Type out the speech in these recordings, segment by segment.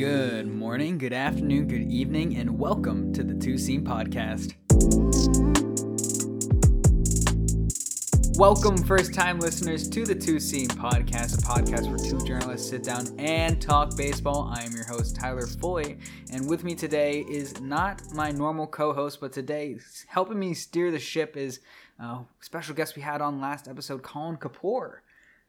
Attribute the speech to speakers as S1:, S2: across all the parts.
S1: Good morning, good afternoon, good evening, and welcome to the Two Scene Podcast. Welcome, first time listeners, to the Two Scene Podcast, a podcast where two journalists sit down and talk baseball. I am your host, Tyler Foy, and with me today is not my normal co host, but today helping me steer the ship is a special guest we had on last episode, Colin Kapoor.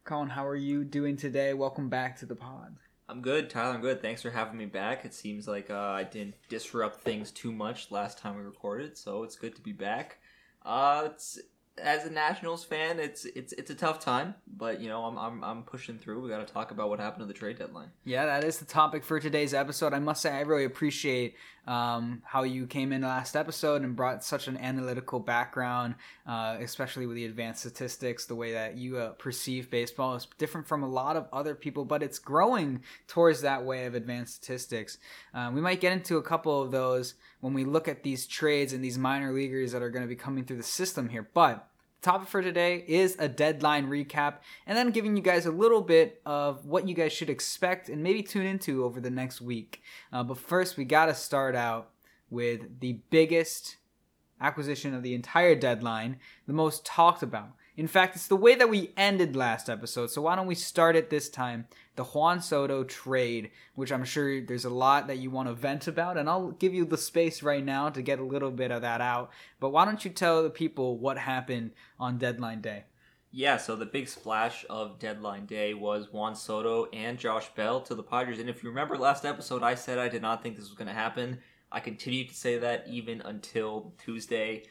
S1: Colin, how are you doing today? Welcome back to the pod.
S2: I'm good, Tyler. I'm good. Thanks for having me back. It seems like uh, I didn't disrupt things too much last time we recorded, so it's good to be back. Uh, it's as a Nationals fan, it's it's it's a tough time, but you know I'm I'm, I'm pushing through. We got to talk about what happened to the trade deadline.
S1: Yeah, that is the topic for today's episode. I must say, I really appreciate um, how you came in last episode and brought such an analytical background, uh, especially with the advanced statistics. The way that you uh, perceive baseball is different from a lot of other people, but it's growing towards that way of advanced statistics. Uh, we might get into a couple of those when we look at these trades and these minor leaguers that are going to be coming through the system here, but topic for today is a deadline recap and then giving you guys a little bit of what you guys should expect and maybe tune into over the next week. Uh, but first, we got to start out with the biggest acquisition of the entire deadline, the most talked about. In fact, it's the way that we ended last episode. So why don't we start it this time? The Juan Soto trade, which I'm sure there's a lot that you want to vent about, and I'll give you the space right now to get a little bit of that out. But why don't you tell the people what happened on deadline day?
S2: Yeah, so the big splash of deadline day was Juan Soto and Josh Bell to the Padres. And if you remember last episode, I said I did not think this was going to happen. I continued to say that even until Tuesday.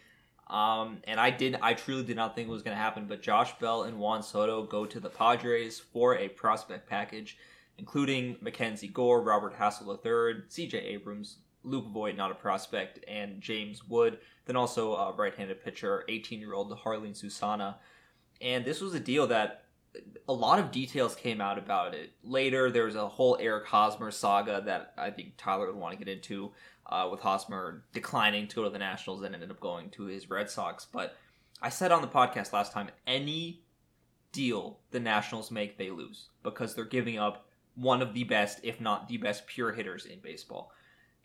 S2: Um, and I did, I truly did not think it was going to happen. But Josh Bell and Juan Soto go to the Padres for a prospect package, including Mackenzie Gore, Robert Hassell III, C.J. Abrams, Luke Voit, not a prospect, and James Wood. Then also a right-handed pitcher, 18-year-old Jarlin Susana. And this was a deal that a lot of details came out about it. Later, there was a whole Eric Hosmer saga that I think Tyler would want to get into uh, with Hosmer declining to go to the Nationals and ended up going to his Red Sox. But I said on the podcast last time, any deal the Nationals make, they lose because they're giving up one of the best, if not the best, pure hitters in baseball.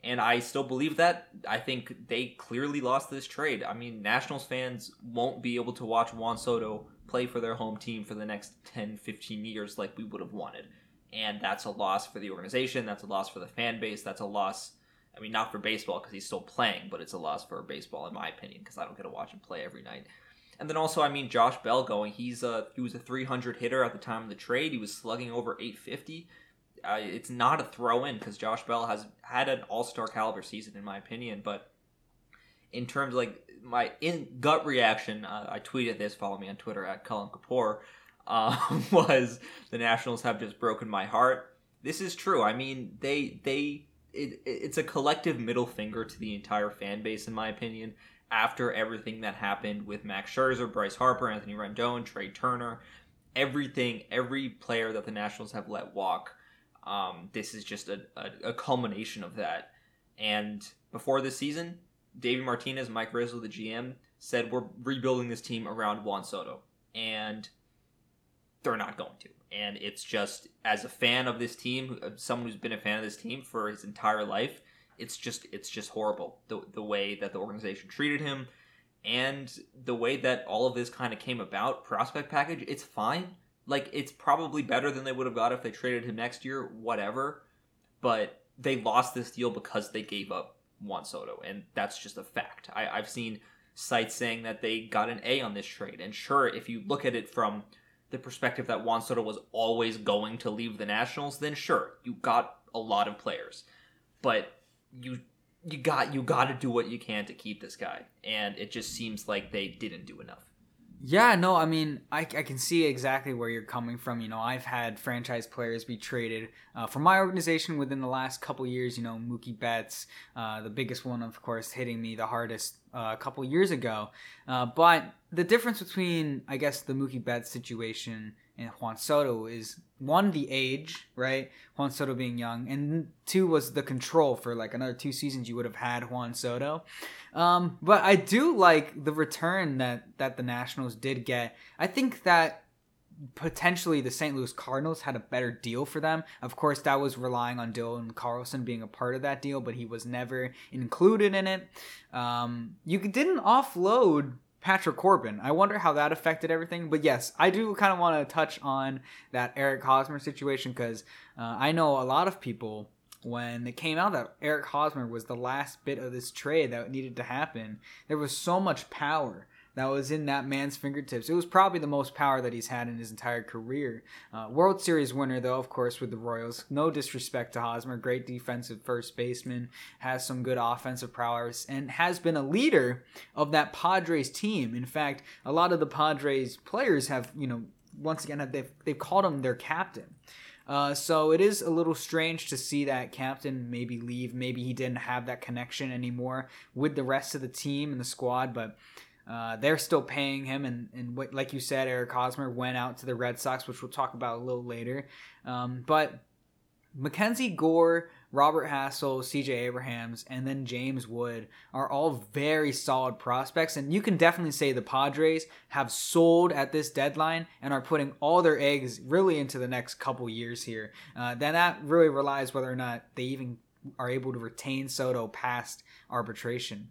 S2: And I still believe that. I think they clearly lost this trade. I mean, Nationals fans won't be able to watch Juan Soto play for their home team for the next 10, 15 years like we would have wanted. And that's a loss for the organization. That's a loss for the fan base. That's a loss I mean, not for baseball because he's still playing, but it's a loss for baseball in my opinion because I don't get to watch him play every night. And then also, I mean, Josh Bell going. He's a he was a 300 hitter at the time of the trade. He was slugging over 850. Uh, it's not a throw in because Josh Bell has had an All Star caliber season in my opinion. But in terms of like my in gut reaction, uh, I tweeted this. Follow me on Twitter at Colin Kapoor. Uh, was the Nationals have just broken my heart. This is true. I mean, they they it, it's a collective middle finger to the entire fan base, in my opinion. After everything that happened with Max Scherzer, Bryce Harper, Anthony Rendon, Trea Turner, everything, every player that the Nationals have let walk, um, this is just a, a, a, culmination of that. And before this season, David Martinez, Mike Rizzo, the GM, said we're rebuilding this team around Juan Soto, and they're not going to and it's just as a fan of this team, uh, someone who's been a fan of this team for his entire life, it's just it's just horrible the the way that the organization treated him and the way that all of this kind of came about. Prospect package, it's fine. Like it's probably better than they would have got if they traded him next year, whatever. But they lost this deal because they gave up Juan Soto, and that's just a fact. I, I've seen sites saying that they got an A on this trade, and sure, if you look at it from the perspective that Juan Soto was always going to leave the Nationals, then sure, you got a lot of players. But you you got you got to do what you can to keep this guy, and it just seems like they didn't do enough.
S1: Yeah, no, I mean, I, I can see exactly where you're coming from. You know, I've had franchise players be traded uh, from my organization within the last couple years. You know, Mookie Betts, uh, the biggest one, of course, hitting me the hardest uh, a couple years ago. Uh, but the difference between, I guess, the Mookie Betts situation and Juan Soto is one the age, right? Juan Soto being young, and two was the control for like another two seasons you would have had Juan Soto. Um, but I do like the return that that the Nationals did get. I think that potentially the St. Louis Cardinals had a better deal for them. Of course, that was relying on Dylan Carlson being a part of that deal, but he was never included in it. Um, you didn't offload Patrick Corbin. I wonder how that affected everything. But yes, I do kind of want to touch on that Eric Hosmer situation because uh, I know a lot of people when it came out that Eric Hosmer was the last bit of this trade that needed to happen. There was so much power that was in that man's fingertips. It was probably the most power that he's had in his entire career. Uh, World Series winner, though, of course, with the Royals. No disrespect to Hosmer, great defensive first baseman, has some good offensive prowess, and has been a leader of that Padres team. In fact, a lot of the Padres players have, you know, once again, they've, they've called him their captain. Uh, so it is a little strange to see that captain maybe leave. Maybe he didn't have that connection anymore with the rest of the team and the squad, but uh, they're still paying him, and, and what, like you said, Eric Hosmer went out to the Red Sox, which we'll talk about a little later. Um, but Mackenzie Gore, Robert Hassell, CJ Abrahams, and then James Wood are all very solid prospects. And you can definitely say the Padres have sold at this deadline and are putting all their eggs really into the next couple years here. Uh, then that really relies whether or not they even are able to retain Soto past arbitration.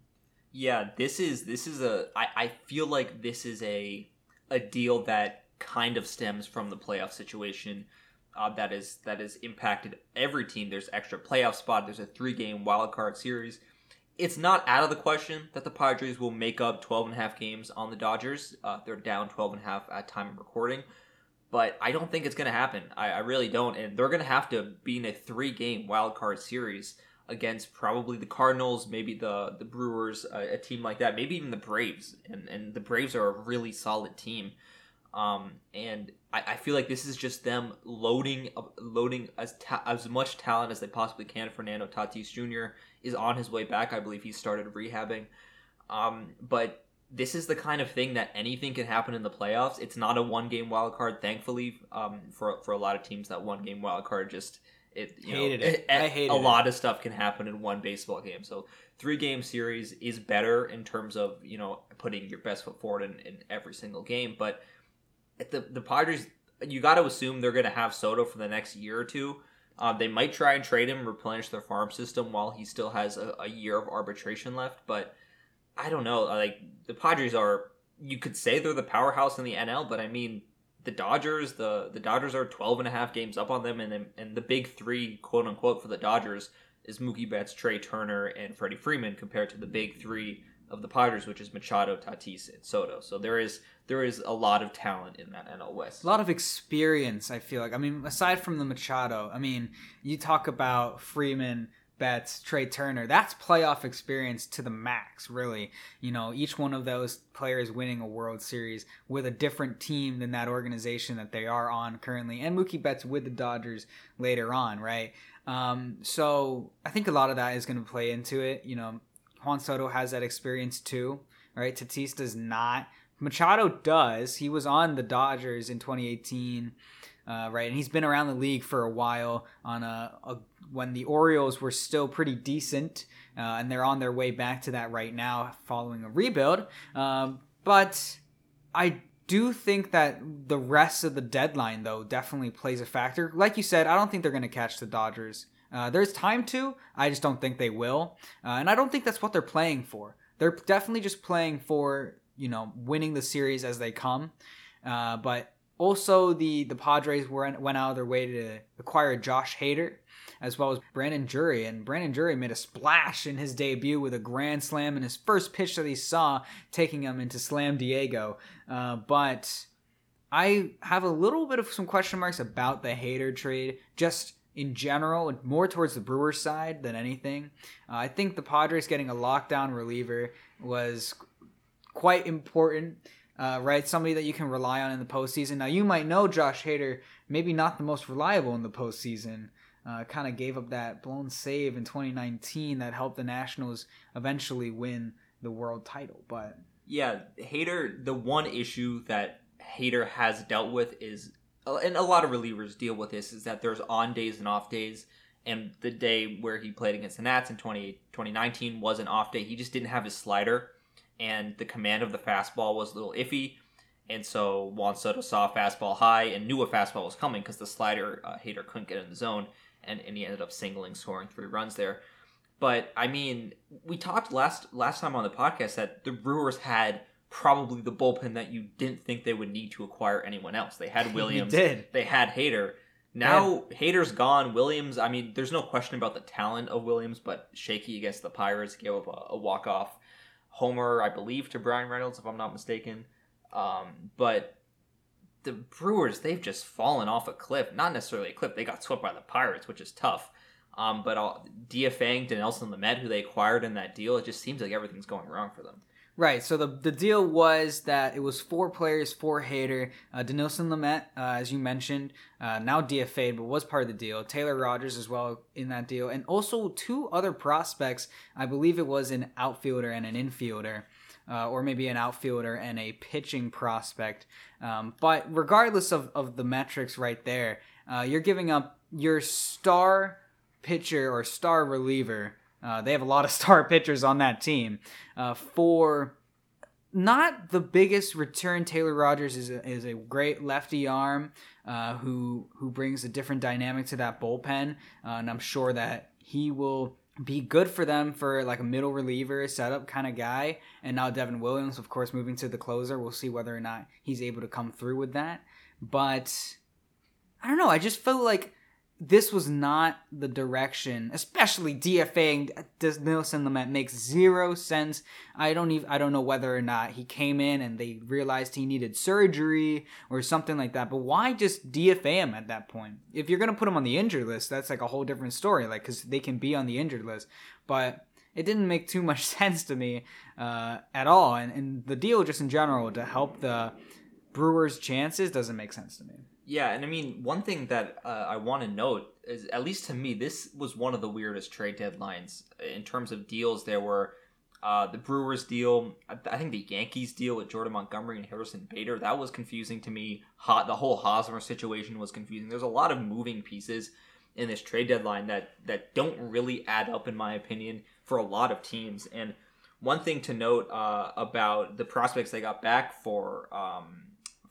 S2: Yeah, this is this is a I, I feel like this is a a deal that kind of stems from the playoff situation uh, that is that has impacted every team. There's extra playoff spot. There's a three game wild card series. It's not out of the question that the Padres will make up 12 and a half games on the Dodgers. Uh, they're down 12 and a half at time of recording. But I don't think it's going to happen. I, I really don't. And they're going to have to be in a three game wild card series against probably the Cardinals, maybe the the Brewers, a, a, team like that, maybe even the Braves, and and the Braves are a really solid team. Um, and I, I feel like this is just them loading loading as ta- as much talent as they possibly can. Fernando Tatis Jr. is on his way back. I believe he started rehabbing. Um, but this is the kind of thing that anything can happen in the playoffs. It's not a one game wild card, thankfully, um, for for a lot of teams. That one game wild card just it you hated know, it. it. I hated it. a lot of stuff can happen in one baseball game. So three game series is better in terms of you know putting your best foot forward in, in every single game. But the the Padres, you got to assume they're going to have Soto for the next year or two. Uh, they might try and trade him, replenish their farm system while he still has a, a year of arbitration left. But I don't know. Like the Padres are, you could say they're the powerhouse in the NL, but I mean the Dodgers, the the Dodgers are 12 and a half games up on them, and and the big three, quote unquote, for the Dodgers is Mookie Betts, Trea Turner, and Freddie Freeman, compared to the big three of the Padres, which is Machado, Tatis, and Soto. So there is there is a lot of talent in that NL West.
S1: A lot of experience, I feel like. I mean, aside from the Machado, I mean, you talk about Freeman, Betts, Trea Turner, that's playoff experience to the max, really. You know, each one of those players winning a World Series with a different team than that organization that they are on currently, and Mookie Betts with the Dodgers later on, right? Um, so I think a lot of that is going to play into it. You know, Juan Soto has that experience too, right? Tatis does not. Machado does. He was on the Dodgers in 2018 uh, right? And he's been around the league for a while on a, a when the Orioles were still pretty decent, uh, and they're on their way back to that right now following a rebuild. Um, but I do think that the rest of the deadline, though, definitely plays a factor. Like you said, I don't think they're going to catch the Dodgers. Uh, there's time to. I just don't think they will, uh, and I don't think that's what they're playing for. They're definitely just playing for you know winning the series as they come. Uh, but also, the the Padres were, went out of their way to acquire Josh Hader as well as Brandon Drury, and Brandon Drury made a splash in his debut with a grand slam in his first pitch that he saw, taking him into Slam Diego. Uh, but I have a little bit of some question marks about the Hader trade, just in general, more towards the Brewers side than anything. Uh, I think the Padres getting a lockdown reliever was quite important uh, right? Somebody that you can rely on in the postseason. Now, you might know Josh Hader, maybe not the most reliable in the postseason. Uh, kind of gave up that blown save in 2019 that helped the Nationals eventually win the world title. But
S2: yeah, Hader, the one issue that Hader has dealt with is, and a lot of relievers deal with this, is that there's on days and off days. And the day where he played against the Nats in 20, 2019 was an off day. He just didn't have his slider and the command of the fastball was a little iffy. And so Juan Soto saw a fastball high and knew a fastball was coming because the slider uh, Hader couldn't get in the zone, and, and he ended up singling, scoring three runs there. But I mean, we talked last last time on the podcast that the Brewers had probably the bullpen that you didn't think they would need to acquire anyone else. They had Williams,
S1: did.
S2: they had Hader. Now Hader's gone. Williams, I mean, there's no question about the talent of Williams, but shaky against the Pirates, gave up a, a walk off homer, I believe, to Bryan Reynolds, if I'm not mistaken. Um, but the Brewers, they've just fallen off a cliff. Not necessarily a cliff. They got swept by the Pirates, which is tough. Um, but all, DFAing, Dinelson Lamet, who they acquired in that deal, it just seems like everything's going wrong for them.
S1: Right. So the the deal was that it was four players, four Hader. Uh, Dinelson Lamet, uh, as you mentioned, uh, now DFA'd, but was part of the deal. Taylor Rogers as well in that deal, and also two other prospects. I believe it was an outfielder and an infielder. Uh, or maybe an outfielder and a pitching prospect. Um, but regardless of, of the metrics right there, uh, you're giving up your star pitcher or star reliever. Uh, they have a lot of star pitchers on that team uh, for not the biggest return. Taylor Rogers is a, is a great lefty arm uh, who who brings a different dynamic to that bullpen, uh, and I'm sure that he will be good for them for like a middle reliever setup kind of guy. And now Devin Williams, of course, moving to the closer. We'll see whether or not he's able to come through with that. But I don't know. I just feel like this was not the direction, especially DFAing Dinelson Lamet makes zero sense. I don't even I don't know whether or not he came in and they realized he needed surgery or something like that. But why just DFA him at that point? If you're gonna put him on the injured list, that's like a whole different story. Like because they can be on the injured list, but it didn't make too much sense to me uh, at all. And, and the deal just in general to help the Brewers' chances doesn't make sense to me.
S2: Yeah, and I mean, one thing that uh, I want to note is, at least to me, this was one of the weirdest trade deadlines in terms of deals. There were uh, the Brewers deal, I think the Yankees deal with Jordan Montgomery and Harrison Bader. That was confusing to me. Hot, the whole Hosmer situation was confusing. There's a lot of moving pieces in this trade deadline that that don't really add up, in my opinion, for a lot of teams. And one thing to note uh, about the prospects they got back for. Um,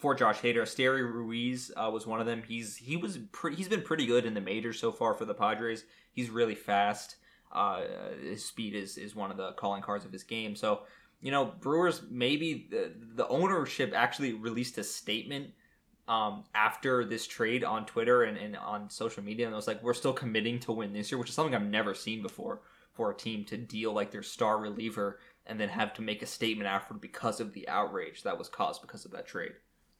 S2: for Josh Hader. Esteury Ruiz uh, was one of them. He's he was pre- he's been pretty good in the majors so far for the Padres. He's really fast. Uh, his speed is is one of the calling cards of his game. So you know, Brewers maybe the, the ownership actually released a statement um, after this trade on Twitter and, and on social media, and it was like, we're still committing to win this year, which is something I've never seen before for a team to deal like their star reliever and then have to make a statement after because of the outrage that was caused because of that trade.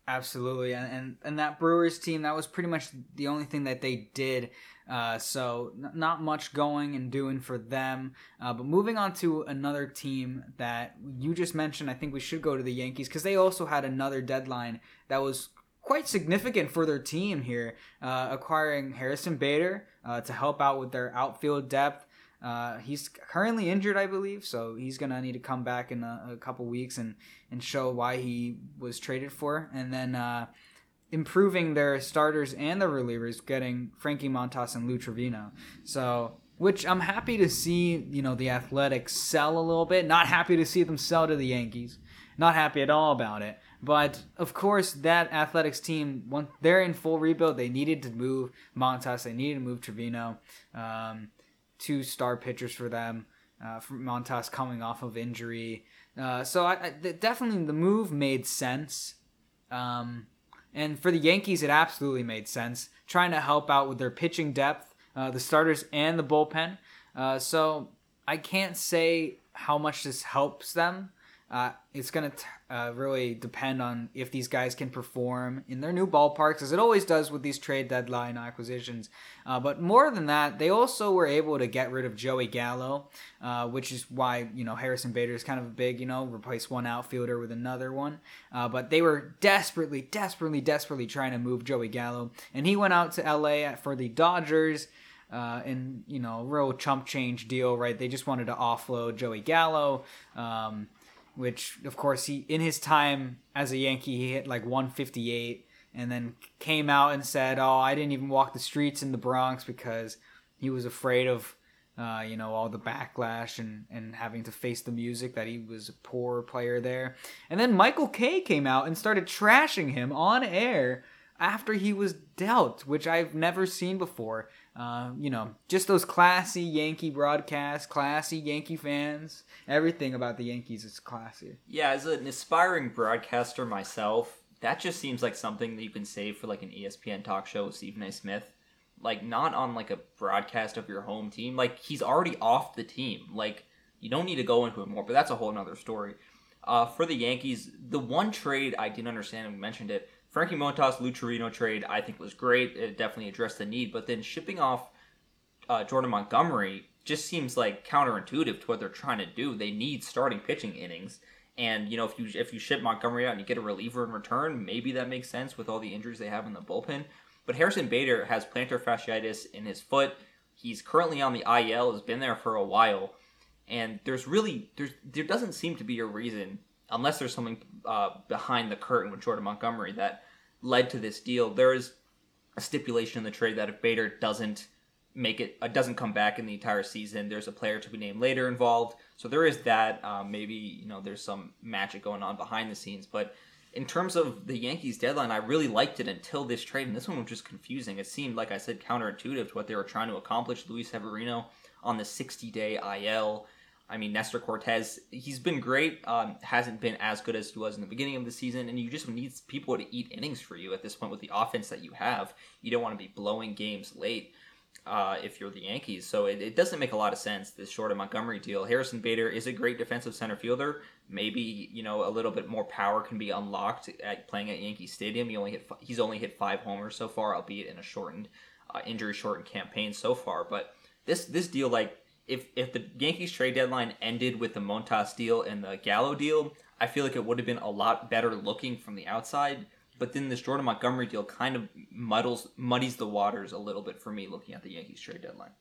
S1: Absolutely, and, and and that Brewers team that was pretty much the only thing that they did. Uh, so n- not much going and doing for them. Uh, but moving on to another team that you just mentioned, I think we should go to the Yankees because they also had another deadline that was quite significant for their team here, uh, acquiring Harrison Bader uh, to help out with their outfield depth. Uh, he's currently injured, I believe, so he's gonna need to come back in a, a couple weeks and and show why he was traded for, and then uh, improving their starters and their relievers, getting Frankie Montas and Lou Trivino. So. Which I'm happy to see, you know, the Athletics sell a little bit. Not happy to see them sell to the Yankees. Not happy at all about it. But of course, that Athletics team, when they're in full rebuild, they needed to move Montas. They needed to move Trivino. Um, two star pitchers for them. Uh, Montas coming off of injury, uh, so I, I, definitely the move made sense. Um, and for the Yankees, it absolutely made sense. Trying to help out with their pitching depth, uh, the starters and the bullpen. Uh, so I can't say how much this helps them. Uh, it's going to uh, really depend on if these guys can perform in their new ballparks, as it always does with these trade deadline acquisitions. Uh, but more than that, they also were able to get rid of Joey Gallo, uh, which is why you know Harrison Bader is kind of a big. You know, replace one outfielder with another one. Uh, but they were desperately, desperately, desperately trying to move Joey Gallo, and he went out to L.A. for the Dodgers. Uh, and you know, real chump change deal, right? They just wanted to offload Joey Gallo. Um, which of course he in his time as a Yankee he hit like 158 and then came out and said, "Oh, I didn't even walk the streets in the Bronx because he was afraid of Uh, you know, all the backlash and, and having to face the music that he was a poor player there. And then Michael Kay came out and started trashing him on air after he was dealt, which I've never seen before. Uh, you know, just those classy Yankee broadcasts, classy Yankee fans. Everything about the Yankees is classy.
S2: Yeah, as an aspiring broadcaster myself, that just seems like something that you can save for like an ESPN talk show with Stephen A. Smith. Like not on like a broadcast of your home team. Like he's already off the team. Like you don't need to go into it more, but that's a whole nother story. Uh, for the Yankees, the one trade I didn't understand, and we mentioned it, Frankie Montas Lou trade I think was great. It definitely addressed the need, but then shipping off uh, Jordan Montgomery just seems like counterintuitive to what they're trying to do. They need starting pitching innings. And you know, if you if you ship Montgomery out and you get a reliever in return, maybe that makes sense with all the injuries they have in the bullpen. But Harrison Bader has plantar fasciitis in his foot. He's currently on the IL. Has been there for a while, and there's really there's there doesn't seem to be a reason unless there's something uh, behind the curtain with Jordan Montgomery that led to this deal. There is a stipulation in the trade that if Bader doesn't make it uh, doesn't come back in the entire season. There's a player to be named later involved, so there is that. Um, maybe you know there's some magic going on behind the scenes, but in terms of the Yankees deadline, I really liked it until this trade, and this one was just confusing. It seemed like I said counterintuitive to what they were trying to accomplish. Luis Severino on the 60 day IL. I mean, Nestor Cortes, he's been great. Um, hasn't been as good as he was in the beginning of the season, and you just need people to eat innings for you at this point with the offense that you have. You don't want to be blowing games late uh, if you're the Yankees. So it, it, doesn't make a lot of sense, this short of Montgomery deal. Harrison Bader is a great defensive center fielder. Maybe, you know, a little bit more power can be unlocked at playing at Yankee Stadium. He only hit, he's only hit five homers so far, albeit in a shortened, uh, injury shortened campaign so far. But this, this deal, like, if, if the Yankees trade deadline ended with the Montas deal and the Gallo deal, I feel like it would have been a lot better looking from the outside but then this Jordan Montgomery deal kind of muddles muddies the waters a little bit for me looking at the Yankees trade deadline.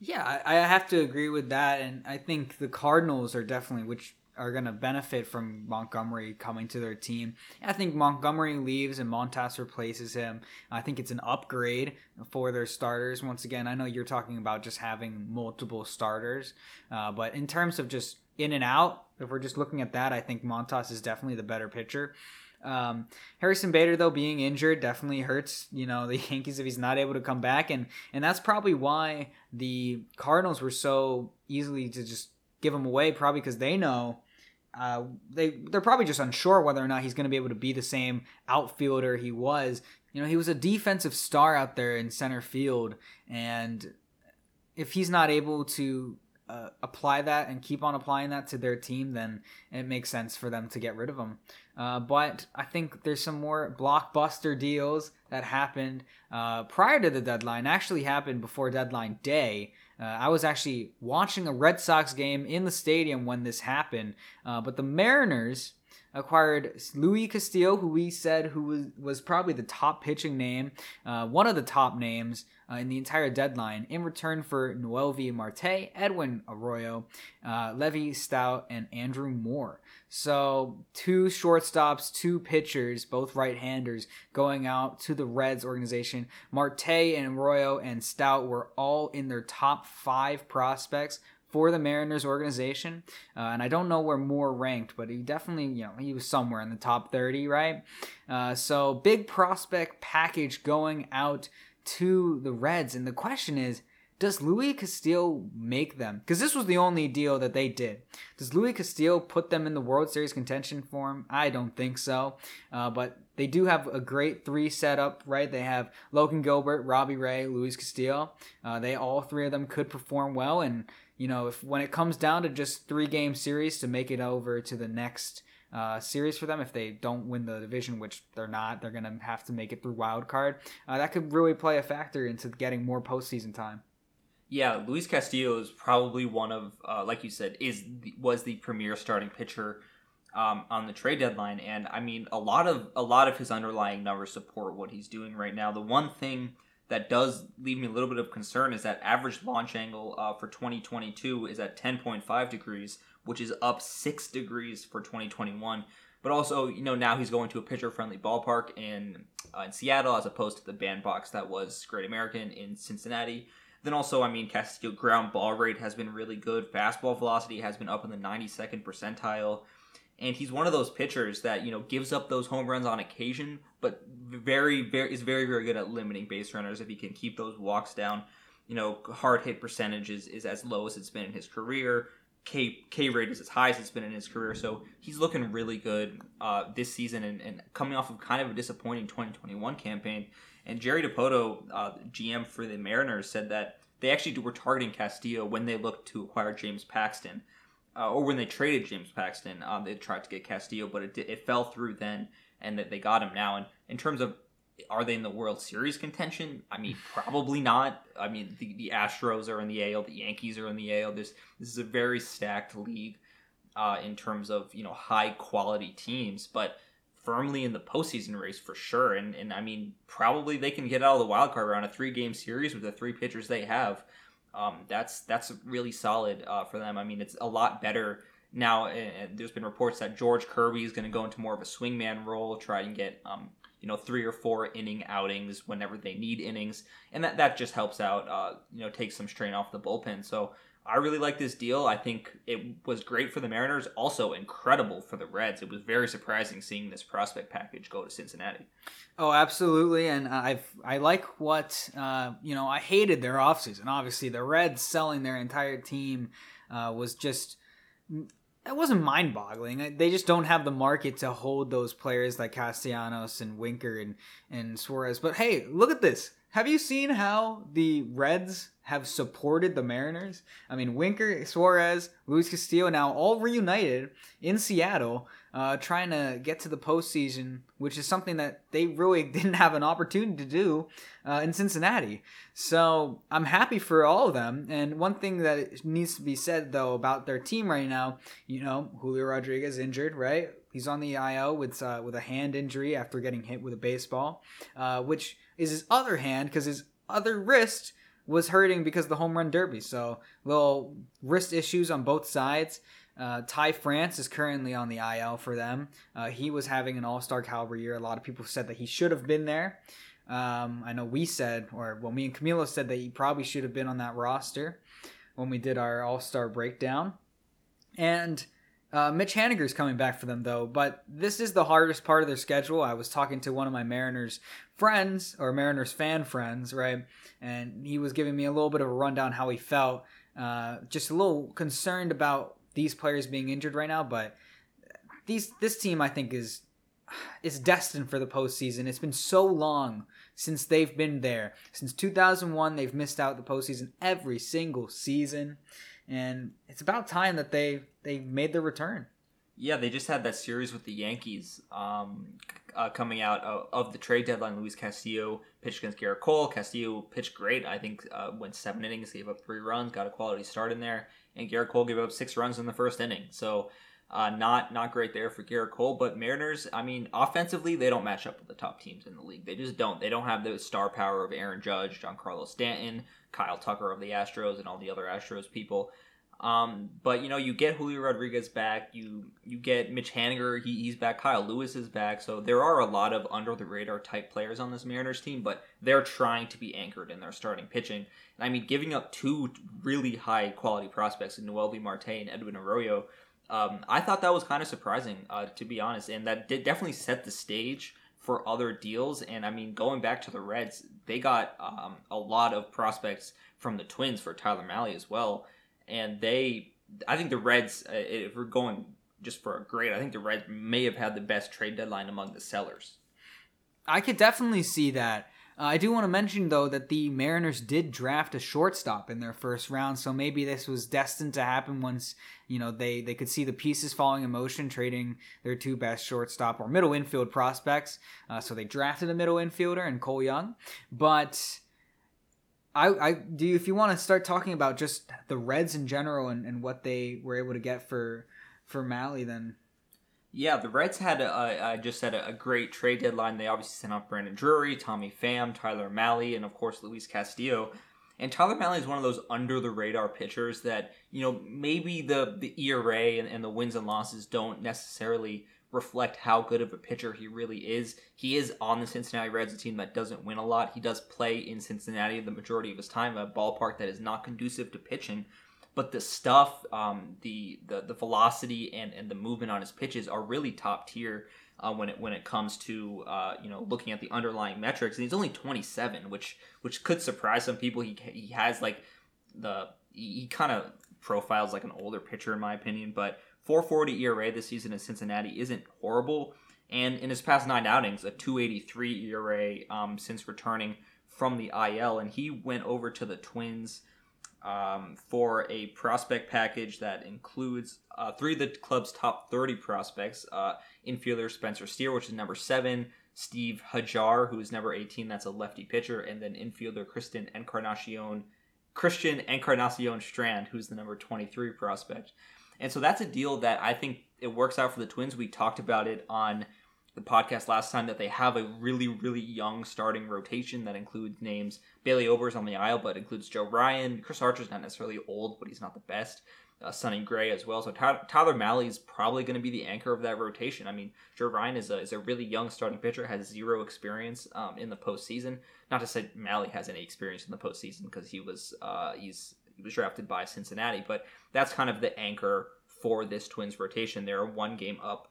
S1: Yeah, I have to agree with that, and I think the Cardinals are definitely which are going to benefit from Montgomery coming to their team. I think Montgomery leaves and Montas replaces him. I think it's an upgrade for their starters. Once again, I know you're talking about just having multiple starters, uh, but in terms of just in and out, if we're just looking at that, I think Montas is definitely the better pitcher. Um, Harrison Bader though being injured definitely hurts you know the Yankees if he's not able to come back and and that's probably why the Cardinals were so easily to just give him away probably because they know uh, they they're probably just unsure whether or not he's going to be able to be the same outfielder he was you know he was a defensive star out there in center field and if he's not able to uh, apply that and keep on applying that to their team, then it makes sense for them to get rid of him. Uh, but I think there's some more blockbuster deals that happened uh, prior to the deadline. Actually, happened before deadline day. Uh, I was actually watching a Red Sox game in the stadium when this happened. Uh, but the Mariners acquired Luis Castillo, who we said who was, was probably the top pitching name, uh, one of the top names uh, in the entire deadline, in return for Noelvi Marte, Edwin Arroyo, uh, Levi Stoudt, and Andrew Moore. So two shortstops, two pitchers, both right-handers, going out to the Reds organization. Marte and Arroyo and Stoudt were all in their top five prospects for the Mariners organization. Uh, and I don't know where Moore ranked, but he definitely, you know, he was somewhere in the top 30, right? Uh, so big prospect package going out to the Reds. And the question is, does Luis Castillo make them? Because this was the only deal that they did. Does Luis Castillo put them in the World Series contention form? I don't think so. Uh, but they do have a great three setup, right? They have Logan Gilbert, Robbie Ray, Luis Castillo. Uh, they all three of them could perform well, and you know, if when it comes down to just three game series to make it over to the next uh, series for them, if they don't win the division, which they're not, they're gonna have to make it through wild card. Uh, that could really play a factor into getting more postseason time.
S2: Yeah, Luis Castillo is probably one of, uh, like you said, is was the premier starting pitcher um, on the trade deadline, and I mean, a lot of a lot of his underlying numbers support what he's doing right now. The one thing that does leave me a little bit of concern is that average launch angle uh, for 2022 is at 10.5 degrees, which is up six degrees for 2021. But also, you know, now he's going to a pitcher-friendly ballpark in uh, in Seattle as opposed to the bandbox that was Great American in Cincinnati. Then also, I mean, Castillo ground ball rate has been really good. Fastball velocity has been up in the 92nd percentile. And he's one of those pitchers that, you know, gives up those home runs on occasion, but very, very is very, very good at limiting base runners if he can keep those walks down. You know, hard hit percentage is, is as low as it's been in his career. K K rate is as high as it's been in his career. So he's looking really good uh, this season and, and, coming off of kind of a disappointing 2021 campaign. And Jerry Dipoto, uh, GM for the Mariners, said that they actually were targeting Castillo when they looked to acquire James Paxton. Uh, or when they traded James Paxton, um, they tried to get Castillo, but it, it fell through then, and that they got him now. And in terms of are they in the World Series contention? I mean, probably not. I mean, the, the Astros are in the AL, the Yankees are in the AL. This this is a very stacked league uh, in terms of you know high quality teams, but firmly in the postseason race for sure. And and I mean, probably they can get out of the wild card round a three game series with the three pitchers they have. Um, that's that's really solid uh, for them. I mean, it's a lot better now. And there's been reports that George Kirby is going to go into more of a swingman role, try and get um, you know three or four inning outings whenever they need innings, and that that just helps out. Uh, you know, take some strain off the bullpen. So I really like this deal. I think it was great for the Mariners, also incredible for the Reds. It was very surprising seeing this prospect package go to Cincinnati.
S1: Oh, absolutely, and I've I like what uh, you know. I hated their offseason. Obviously, the Reds selling their entire team uh, was just it wasn't mind boggling. They just don't have the market to hold those players like Castellanos and Winker and, and Suarez. But hey, look at this. Have you seen how the Reds have supported the Mariners? I mean, Winker, Suarez, Luis Castillo now all reunited in Seattle, uh, trying to get to the postseason, which is something that they really didn't have an opportunity to do uh, in Cincinnati. So I'm happy for all of them. And one thing that needs to be said, though, about their team right now, you know, Julio Rodriguez injured, right? He's on the IL with uh, with a hand injury after getting hit with a baseball, uh, which is his other hand because his other wrist was hurting because of the home run derby. So little wrist issues on both sides. Uh, Ty France is currently on the IL for them. Uh, he was having an All Star caliber year. A lot of people said that he should have been there. Um, I know we said, or well, me and Camilo said that he probably should have been on that roster when we did our All Star breakdown. And uh, Mitch Haniger's coming back for them though, but this is the hardest part of their schedule. I was talking to one of my Mariners friends or Mariners fan friends, right, and he was giving me a little bit of a rundown how he felt. Uh, just a little concerned about these players being injured right now, but these this team I think is is destined for the postseason. It's been so long since they've been there. Since 2001, they've missed out the postseason every single season and it's about time that they they made their return.
S2: Yeah, they just had that series with the Yankees um, uh, coming out of, of, the trade deadline. Luis Castillo pitched against Gerrit Cole. Castillo pitched great. I think uh, went seven innings, gave up three runs, got a quality start in there, and Gerrit Cole gave up six runs in the first inning. So uh, not not great there for Gerrit Cole, but Mariners. I mean, offensively, they don't match up with the top teams in the league. They just don't. They don't have the star power of Aaron Judge, Giancarlo Stanton, Kyle Tucker of the Astros, and all the other Astros people. Um, but you know, you get Julio Rodriguez back. You you get Mitch Haniger. He, he's back. Kyle Lewis is back. So there are a lot of under the radar type players on this Mariners team, but they're trying to be anchored in their starting pitching. And I mean, giving up two really high quality prospects in Noel Noelvi Marte and Edwin Arroyo. Um, I thought that was kind of surprising, uh, to be honest, and that did definitely set the stage for other deals. And I mean, going back to the Reds, they got um, a lot of prospects from the Twins for Tyler Mahle as well. And they, I think the Reds, uh, if we're going just for a grade, I think the Reds may have had the best trade deadline among the sellers.
S1: I could definitely see that. Uh, I do want to mention though that the Mariners did draft a shortstop in their first round, so maybe this was destined to happen once you know they they could see the pieces falling in motion, trading their two best shortstop or middle infield prospects. Uh, so they drafted a middle infielder and Cole Young, but. I, I do if you want to start talking about just the Reds in general and, and what they were able to get for for Mahle, then
S2: yeah, the Reds had, I just said, a, great trade deadline. They obviously sent out Brandon Drury, Tommy Pham, Tyler Mahle, and of course Luis Castillo. And Tyler Mahle is one of those under the radar pitchers that, you know, maybe the, the ERA and, and the wins and losses don't necessarily reflect how good of a pitcher he really is. He is on the Cincinnati Reds, a team that doesn't win a lot. He does play in Cincinnati the majority of his time, a ballpark that is not conducive to pitching. But the stuff, um, the, the the velocity and, and the movement on his pitches are really top tier uh, when it when it comes to uh, you know looking at the underlying metrics. And he's only 27, which which could surprise some people. He he has like the he, kind of profiles like an older pitcher in my opinion, but 440 ERA this season in Cincinnati isn't horrible. And in his past nine outings, a 283 ERA um, since returning from the IL. And he went over to the Twins um, for a prospect package that includes uh, three of the club's top 30 prospects uh, infielder Spencer Steer, which is number seven, Steve Hajjar, who is number 18, that's a lefty pitcher, and then infielder Christian Encarnacion. Christian Encarnacion Strand, who's the number 23 prospect. And so that's a deal that I think it works out for the Twins. We talked about it on the podcast last time that they have a really, really young starting rotation that includes names. Bailey Ober's on the IL, but includes Joe Ryan. Chris Archer's not necessarily old, but he's not the best. Uh, Sonny Gray as well. So Tyler, Tyler Mahle is probably going to be the anchor of that rotation. I mean, Joe Ryan is a, is a really young starting pitcher, has zero experience um, in the postseason. Not to say Mahle has any experience in the postseason because he was uh, he's he was drafted by Cincinnati, but that's kind of the anchor for this Twins rotation. They're one game up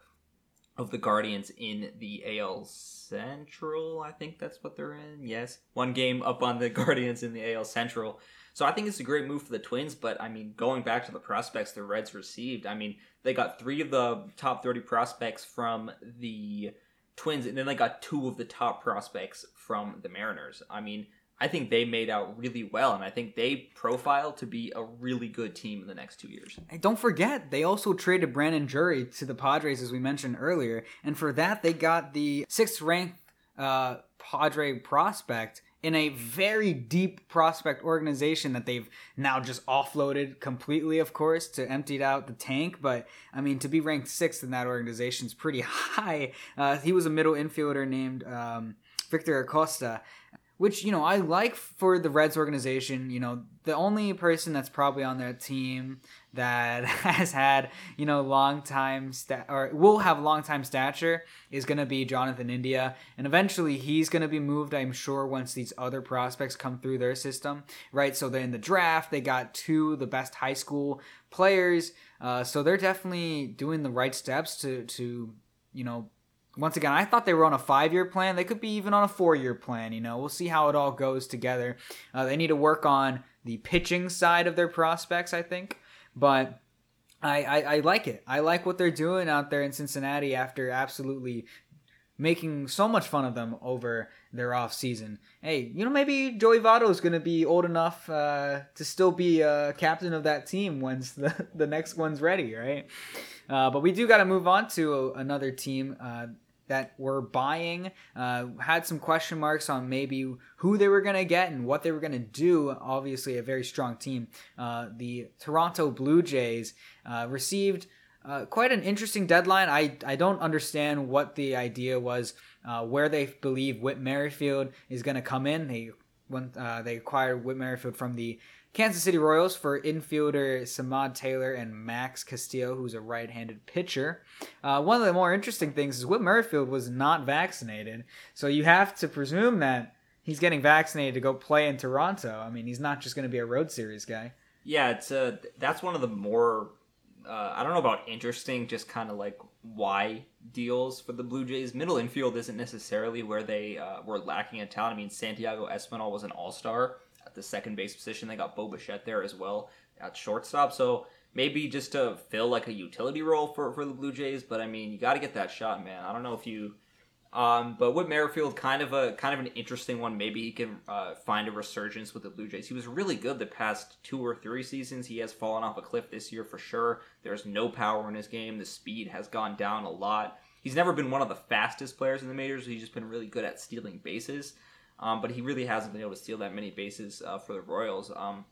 S2: of the Guardians in the AL Central. I think that's what they're in. Yes, one game up on the Guardians in the AL Central. So I think it's a great move for the Twins. But I mean, going back to the prospects the Reds received, I mean, they got three of the top 30 prospects from the Twins, and then they got two of the top prospects from the Mariners. I mean, I think they made out really well, and I think they profile to be a really good team in the next two years.
S1: And don't forget, they also traded Brandon Drury to the Padres, as we mentioned earlier, and for that they got the sixth ranked uh, Padre prospect in a very deep prospect organization that they've now just offloaded completely, of course, to emptied out the tank. But I mean, to be ranked sixth in that organization is pretty high. Uh, he was a middle infielder named um, Victor Acosta which you know I like for the Reds organization. You know, the only person that's probably on their team that has had you know long time stat or will have long time stature is going to be Jonathan India, and eventually he's going to be moved. I'm sure once these other prospects come through their system, right? So they're in the draft. They got two the best high school players, uh, so they're definitely doing the right steps to to you know once again, I thought they were on a five year plan. They could be even on a four year plan. You know, we'll see how it all goes together. Uh, they need to work on the pitching side of their prospects, I think. But I, I, I like it. I like what they're doing out there in Cincinnati after absolutely making so much fun of them over their off season. Hey, you know maybe Joey Votto is going to be old enough uh, to still be a captain of that team once the the next one's ready, right? Uh, but we do got to move on to another team. That were buying uh, had some question marks on maybe who they were going to get and what they were going to do. Obviously, a very strong team. Uh, the Toronto Blue Jays uh, received uh, quite an interesting deadline. I, I don't understand what the idea was, uh, where they believe Whit Merrifield is going to come in. They when uh, they acquired Whit Merrifield from the Kansas City Royals for infielder Samad Taylor and Max Castillo, who's a right handed pitcher. Uh, one of the more interesting things is Whit Merrifield was not vaccinated, so you have to presume that he's getting vaccinated to go play in Toronto. I mean, he's not just going to be a road series guy.
S2: Yeah, it's uh, that's one of the more uh, I don't know about interesting, just kind of like why deals for the Blue Jays. Middle infield isn't necessarily where they uh, were lacking in talent. I mean, Santiago Espinal was an All Star the second base position. They got Bo Bichette there as well at shortstop. So maybe just to fill like a utility role for, for the Blue Jays. But I mean, you got to get that shot, man. I don't know if you. Um, but Whit Merrifield, kind of a kind of an interesting one. Maybe he can uh, find a resurgence with the Blue Jays. He was really good the past two or three seasons. He has fallen off a cliff this year for sure. There's no power in his game. The speed has gone down a lot. He's never been one of the fastest players in the majors. He's just been really good at stealing bases. Um, but he really hasn't been able to steal that many bases uh, for the Royals. Um,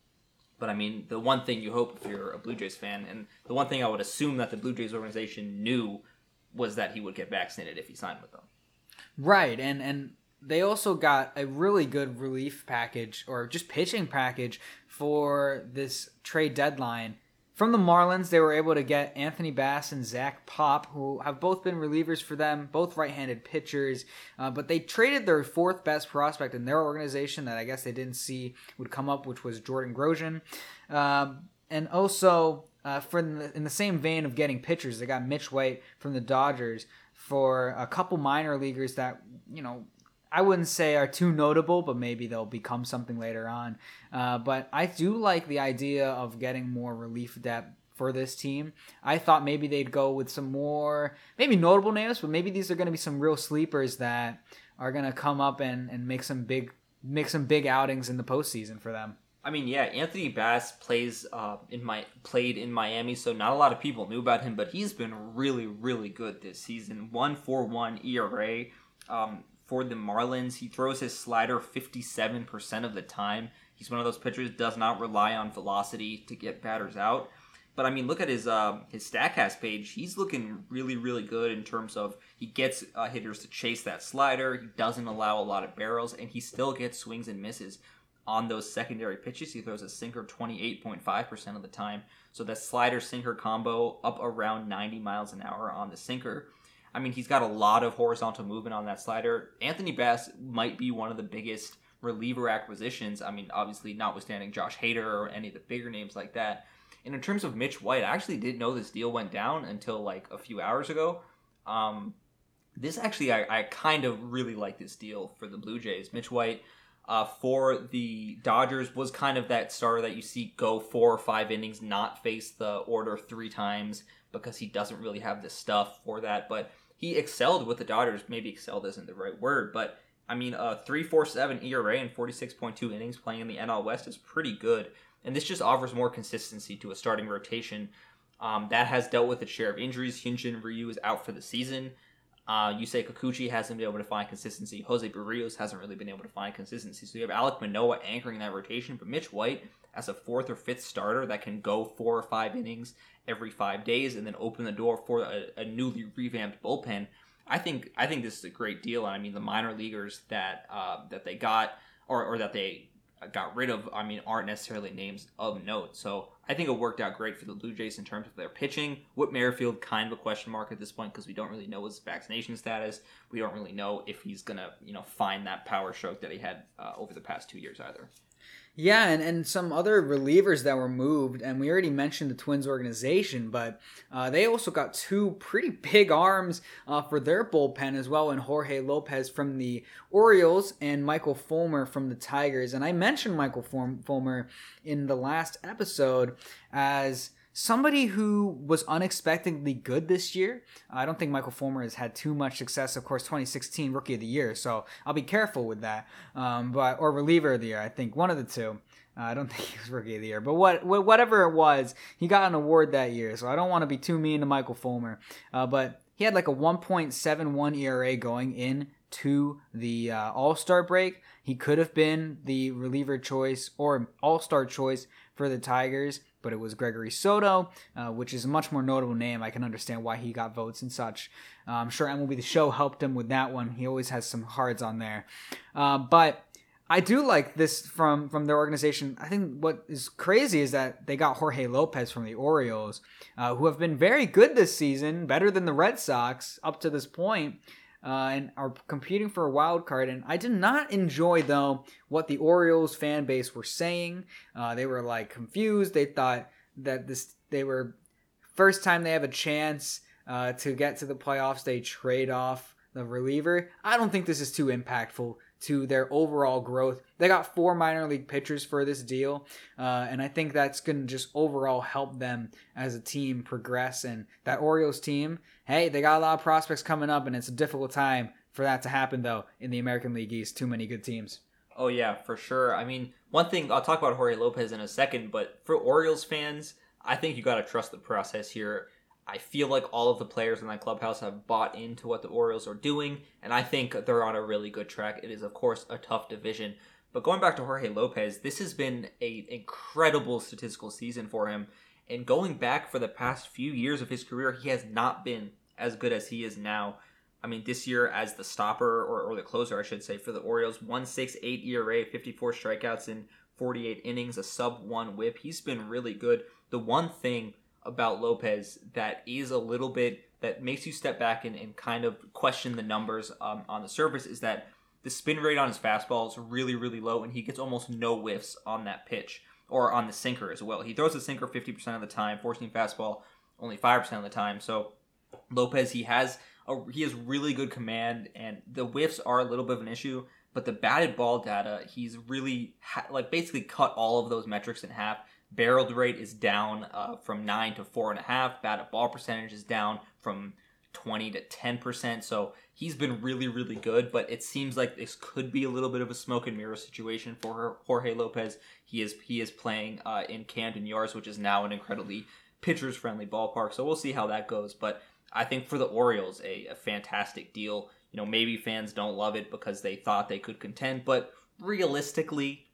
S2: but I mean, the one thing you hope if you're a Blue Jays fan, and the one thing I would assume that the Blue Jays organization knew was that he would get vaccinated if he signed with them.
S1: Right, and and they also got a really good relief package or just pitching package for this trade deadline from the Marlins, they were able to get Anthony Bass and Zach Pop, who have both been relievers for them, both right handed pitchers. Uh, but they traded their fourth best prospect in their organization that I guess they didn't see would come up, which was Jordan Groshans. Um, and also, uh, for in the, in the same vein of getting pitchers, they got Mitch White from the Dodgers for a couple minor leaguers that, you know, I wouldn't say are too notable, but maybe they'll become something later on. Uh, but I do like the idea of getting more relief depth for this team. I thought maybe they'd go with some more, maybe notable names, but maybe these are going to be some real sleepers that are going to come up and, and make some big make some big outings in the postseason for them.
S2: I mean, yeah, Anthony Bass plays uh, in my played in Miami, so not a lot of people knew about him, but he's been really, really good this season. One four one ERA. Um, for the Marlins. He throws his slider 57% of the time. He's one of those pitchers does not rely on velocity to get batters out. But I mean, look at his uh, his Statcast page. He's looking really, really good in terms of he gets uh, hitters to chase that slider. He doesn't allow a lot of barrels, and he still gets swings and misses on those secondary pitches. He throws a sinker 28.5% of the time. So that slider sinker combo up around 90 miles an hour on the sinker. I mean, he's got a lot of horizontal movement on that slider. Anthony Bass might be one of the biggest reliever acquisitions. I mean, obviously, notwithstanding Josh Hader or any of the bigger names like that. And in terms of Mitch White, I actually didn't know this deal went down until like a few hours ago. Um, this actually, I, I kind of really like this deal for the Blue Jays. Mitch White uh, for the Dodgers was kind of that starter that you see go four or five innings, not face the order three times because he doesn't really have the stuff for that. But he excelled with the Dodgers. Maybe excelled isn't the right word, but I mean, a 3.47 ERA and 46.2 innings playing in the NL West is pretty good. And this just offers more consistency to a starting rotation um, that has dealt with its share of injuries. Hyunjin Ryu is out for the season. Uh, Yusei Kikuchi hasn't been able to find consistency. Jose Berrios hasn't really been able to find consistency. So you have Alek Manoah anchoring that rotation, but Mitch White as a fourth or fifth starter that can go four or five innings every five days and then open the door for a, a newly revamped bullpen. I think I think this is a great deal. And I mean, the minor leaguers that uh, that they got or, or that they got rid of, I mean, aren't necessarily names of note. So I think it worked out great for the Blue Jays in terms of their pitching. Whit Merrifield, kind of a question mark at this point because we don't really know his vaccination status. We don't really know if he's gonna, you know, find that power stroke that he had uh, over the past two years either.
S1: Yeah, and, and some other relievers that were moved, and we already mentioned the Twins organization, but uh, they also got two pretty big arms uh, for their bullpen as well, and Jorge Lopez from the Orioles and Michael Fulmer from the Tigers. And I mentioned Michael Fulmer in the last episode as somebody who was unexpectedly good this year. I don't think Michael Fulmer has had too much success. Of course, 2016 Rookie of the Year, so I'll be careful with that. Um, but or reliever of the year, I think one of the two. Uh, I don't think he was Rookie of the Year, but what whatever it was, he got an award that year. So I don't want to be too mean to Michael Fulmer, uh, but he had like a 1.71 ERA going in to the uh, All Star break. He could have been the reliever choice or All Star choice for the Tigers but it was Gregory Soto, uh, which is a much more notable name. I can understand why he got votes and such. Uh, I'm sure MLB The Show helped him with that one. He always has some cards on there. Uh, but I do like this from from their organization. I think what is crazy is that they got Jorge Lopez from the Orioles, uh, who have been very good this season, better than the Red Sox up to this point uh, and are competing for a wild card. And I did not enjoy though what the Orioles fan base were saying. Uh, they were like confused. They thought that this they were first time they have a chance uh, to get to the playoffs. They trade off the reliever. I don't think this is too impactful to their overall growth. They got four minor league pitchers for this deal, uh, and I think that's going to just overall help them as a team progress. And that Orioles team, hey, they got a lot of prospects coming up, and it's a difficult time for that to happen, though, in the American League East. Too many good teams.
S2: Oh, yeah, for sure. I mean, one thing, I'll talk about Jorge Lopez in a second, but for Orioles fans, I think you got to trust the process here. I feel like all of the players in that clubhouse have bought into what the Orioles are doing, and I think they're on a really good track. It is, of course, a tough division. But going back to Jorge Lopez, this has been an incredible statistical season for him. And going back for the past few years of his career, he has not been as good as he is now. I mean, this year as the stopper or, or the closer, I should say, for the Orioles, 168 ERA, 54 strikeouts in 48 innings, a sub one whip. He's been really good. The one thing about Lopez that is a little bit that makes you step back and, and kind of question the numbers um, on the surface is that the spin rate on his fastball is really, really low, and he gets almost no whiffs on that pitch or on the sinker as well. He throws the sinker 50% of the time, four-seam fastball only 5% of the time. So Lopez, he has a, he has really good command, and the whiffs are a little bit of an issue. But the batted ball data, he's really ha- like basically cut all of those metrics in half. Barreled rate is down uh, from nine to four and a half. Batted ball percentage is down from 20 to 10 percent. So he's been really, really good. But it seems like this could be a little bit of a smoke and mirror situation for Jorge Lopez. He is he is playing uh, in Camden Yards, which is now an incredibly pitchers friendly ballpark. So we'll see how that goes. But I think for the Orioles, a, a fantastic deal. You know, maybe fans don't love it because they thought they could contend, but realistically,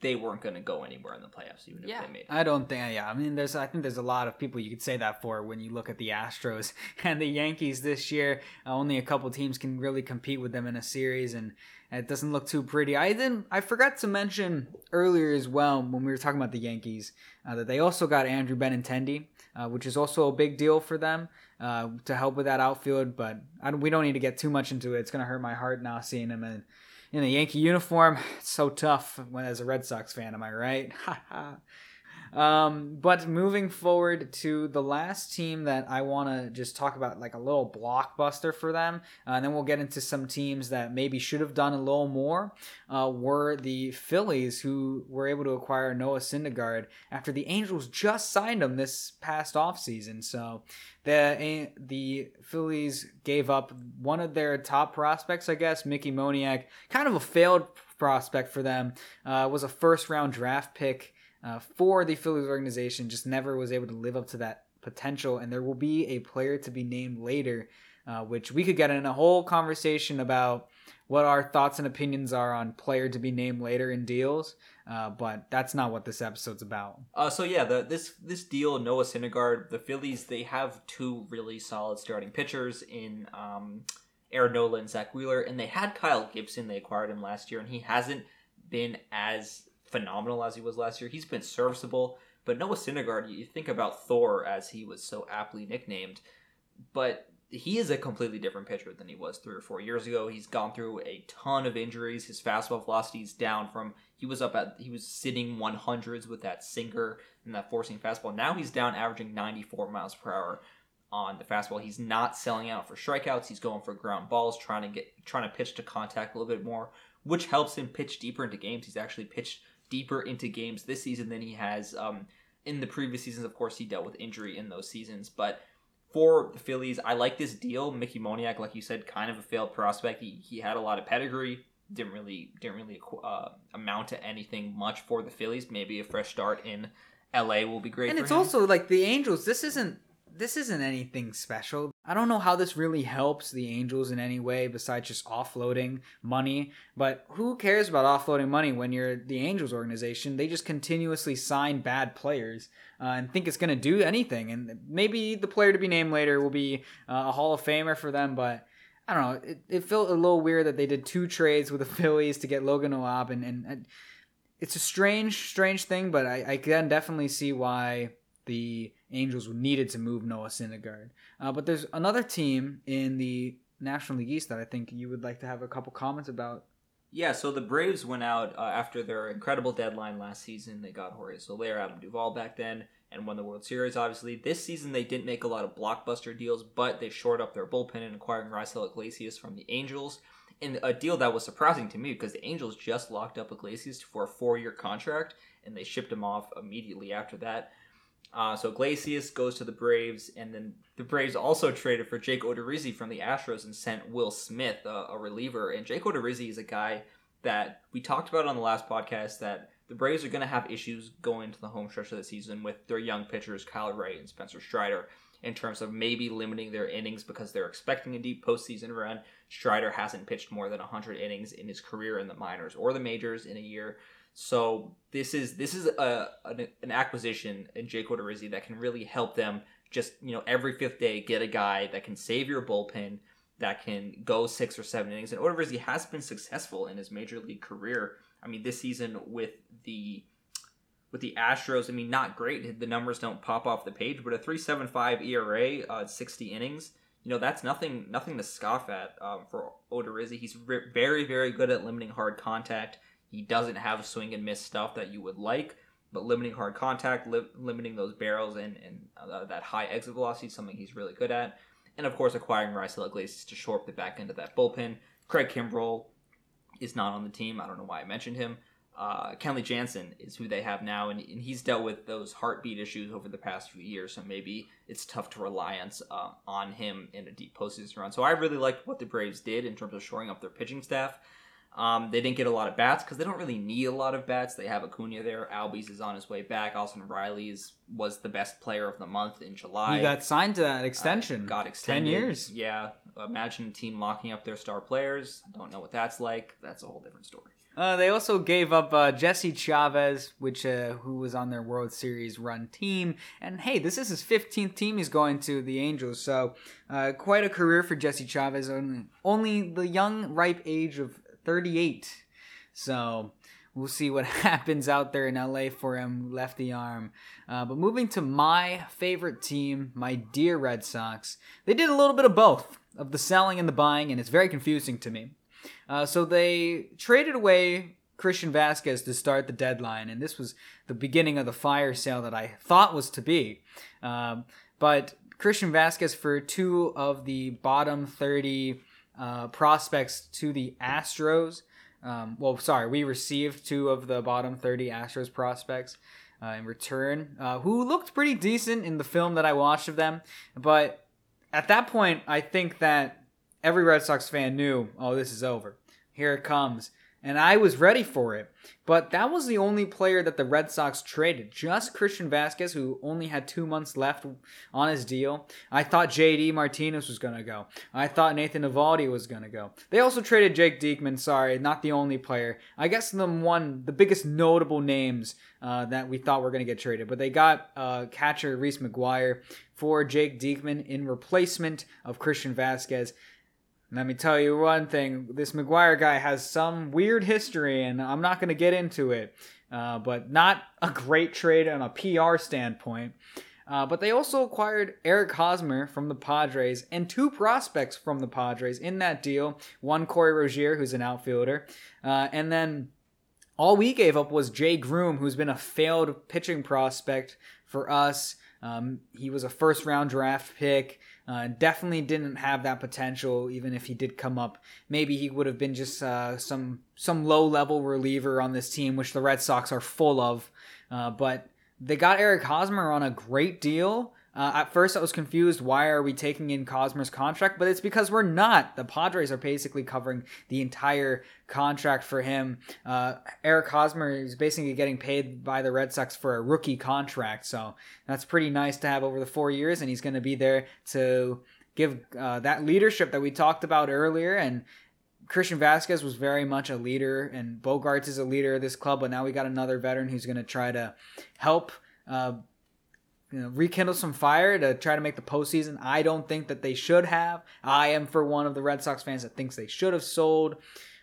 S2: they weren't going to go anywhere in the playoffs, even
S1: yeah,
S2: if they made it.
S1: I don't think. Yeah, I mean, there's. I think there's a lot of people you could say that for when you look at the Astros and the Yankees this year. Uh, only a couple teams can really compete with them in a series, and it doesn't look too pretty. I didn't. I forgot to mention earlier as well when we were talking about the Yankees uh, that they also got Andrew Benintendi, uh, which is also a big deal for them uh, to help with that outfield. But don't, we don't need to get too much into it. It's gonna hurt my heart now seeing him in in a Yankee uniform. It's so tough when as a Red Sox fan. Am I right? Um, but moving forward to the last team that I want to just talk about, like a little blockbuster for them, uh, and then we'll get into some teams that maybe should have done a little more, uh, were the Phillies, who were able to acquire Noah Syndergaard after the Angels just signed him this past offseason. So the the Phillies gave up one of their top prospects, I guess, Mickey Moniak, kind of a failed prospect for them. Uh, was a first round draft pick uh, for the Phillies organization just never was able to live up to that potential. And there will be a player to be named later, uh, which we could get in a whole conversation about what our thoughts and opinions are on player to be named later in deals. Uh, but that's not what this episode's about.
S2: Uh, so yeah, the, this this deal, Noah Syndergaard, the Phillies, they have two really solid starting pitchers in um, Aaron Nola and Zack Wheeler, and they had Kyle Gibson. They acquired him last year, and he hasn't been as phenomenal as he was last year. He's been serviceable, but Noah Syndergaard, you think about Thor as he was so aptly nicknamed, but he is a completely different pitcher than he was three or four years ago. He's gone through a ton of injuries. His fastball velocity is down from he was up at he was sitting 100s with that sinker and that four-seam fastball. Now he's down averaging 94 miles per hour on the fastball. He's not selling out for strikeouts. He's going for ground balls, trying to get trying to pitch to contact a little bit more, which helps him pitch deeper into games. He's actually pitched deeper into games this season than he has um, in the previous seasons. Of course, he dealt with injury in those seasons, but for the Phillies, I like this deal. Mickey Moniak, like you said, kind of a failed prospect. He, he had a lot of pedigree. Didn't really didn't really uh, amount to anything much for the Phillies. Maybe a fresh start in L.A. will be great.
S1: And it's
S2: him.
S1: also like the Angels. This isn't this isn't anything special. I don't know how this really helps the Angels in any way besides just offloading money. But who cares about offloading money when you're the Angels organization? They just continuously sign bad players uh, and think it's going to do anything. And maybe the player to be named later will be uh, a Hall of Famer for them, but. I don't know. It, it felt a little weird that they did two trades with the Phillies to get Logan O'Hoppe, and, and, and it's a strange, strange thing. But I, I can definitely see why the Angels needed to move Noah Syndergaard. Uh, but there's another team in the National League East that I think you would like to have a couple comments about.
S2: Yeah, so the Braves went out uh, after their incredible deadline last season. They got Jorge Soler, Adam Duvall back then, and won the World Series. Obviously, this season they didn't make a lot of blockbuster deals, but they shored up their bullpen and acquiring Raisel Iglesias from the Angels. In a deal that was surprising to me because the Angels just locked up Iglesias for a four-year contract, and they shipped him off immediately after that. Uh, so Iglesias goes to the Braves, and then the Braves also traded for Jake Odorizzi from the Astros and sent Will Smith, a reliever. And Jake Odorizzi is a guy that we talked about on the last podcast that the Braves are going to have issues going into the home stretch of the season with their young pitchers, Kyle Wright and Spencer Strider, in terms of maybe limiting their innings because they're expecting a deep postseason run. Strider hasn't pitched more than 100 innings in his career in the minors or the majors in a year. So this is this is a an, an acquisition in Jake Odorizzi that can really help them. Just you know, every fifth day, get a guy that can save your bullpen, that can go six or seven innings. And Odorizzi has been successful in his major league career I mean, this season with the with the Astros, I mean, not great. The numbers don't pop off the page, but a 3.75 ERA, uh, 60 innings. You know, that's nothing nothing to scoff at um, for Odorizzi. He's re- very, very good at limiting hard contact. He doesn't have swing and miss stuff that you would like, but limiting hard contact, li- limiting those barrels and, and uh, that high exit velocity is something he's really good at. And of course, acquiring Raisel Iglesias to shore up the back end of that bullpen. Craig Kimbrel is not on the team. I don't know why I mentioned him. Uh, Kenley Jansen is who they have now, and, and, he's dealt with those heartbeat issues over the past few years. So maybe it's tough to rely on, uh, on him in a deep postseason run. So I really liked what the Braves did in terms of shoring up their pitching staff. Um, they didn't get a lot of bats because they don't really need a lot of bats. They have Acuna there. Albies is on his way back. Austin Riley's was the best player of the month in July.
S1: He got signed to that extension.
S2: Uh, got extended.
S1: Ten years.
S2: Yeah. Imagine a team locking up their star players. Don't know what that's like. That's a whole different story.
S1: Uh, they also gave up uh, Jesse Chavez, which uh, who was on their World Series run team, and hey, this is his 15th team he's going to the Angels. So uh, quite a career for Jesse Chavez. Only, only the young, ripe age of 38. So we'll see what happens out there in LA for him, lefty arm. Uh, but moving to my favorite team, my dear Red Sox, they did a little bit of both of the selling and the buying, and it's very confusing to me. Uh, so they traded away Christian Vazquez to start the deadline, and this was the beginning of the fire sale that I thought was to be. Um, but Christian Vazquez for two of the bottom 30 uh, prospects to the Astros. Um, well, sorry, we received two of the bottom 30 Astros prospects uh, in return, uh, who looked pretty decent in the film that I watched of them. But at that point, I think that every Red Sox fan knew, oh, this is over. Here it comes. And I was ready for it. But that was the only player that the Red Sox traded. Just Christian Vazquez, who only had two months left on his deal. I thought JD Martinez was going to go. I thought Nathan Eovaldi was going to go. They also traded Jake Diekman. Sorry, not the only player. I guess the one, the biggest notable names uh, that we thought were going to get traded. But they got uh, catcher Reese McGuire for Jake Diekman in replacement of Christian Vazquez. Let me tell you one thing: this McGuire guy has some weird history, and I'm not going to get into it. Uh, but not a great trade on a PR standpoint. Uh, but they also acquired Eric Hosmer from the Padres and two prospects from the Padres in that deal. One Corey Rosier, who's an outfielder, uh, and then all we gave up was Jay Groome, who's been a failed pitching prospect for us. Um, he was a first round draft pick. Uh, definitely didn't have that potential. Even if he did come up, maybe he would have been just uh, some some low level reliever on this team, which the Red Sox are full of. Uh, but they got Eric Hosmer on a great deal. Uh, at first, I was confused. Why are we taking in Hosmer's contract? But it's because we're not. The Padres are basically covering the entire contract for him. Uh, Eric Hosmer is basically getting paid by the Red Sox for a rookie contract, so that's pretty nice to have over the four years. And he's going to be there to give uh, that leadership that we talked about earlier. And Christian Vazquez was very much a leader, and Bogaerts is a leader of this club. But now we got another veteran who's going to try to help uh, you know, rekindle some fire to try to make the postseason. I don't think that they should have. I am for one of the Red Sox fans that thinks they should have sold.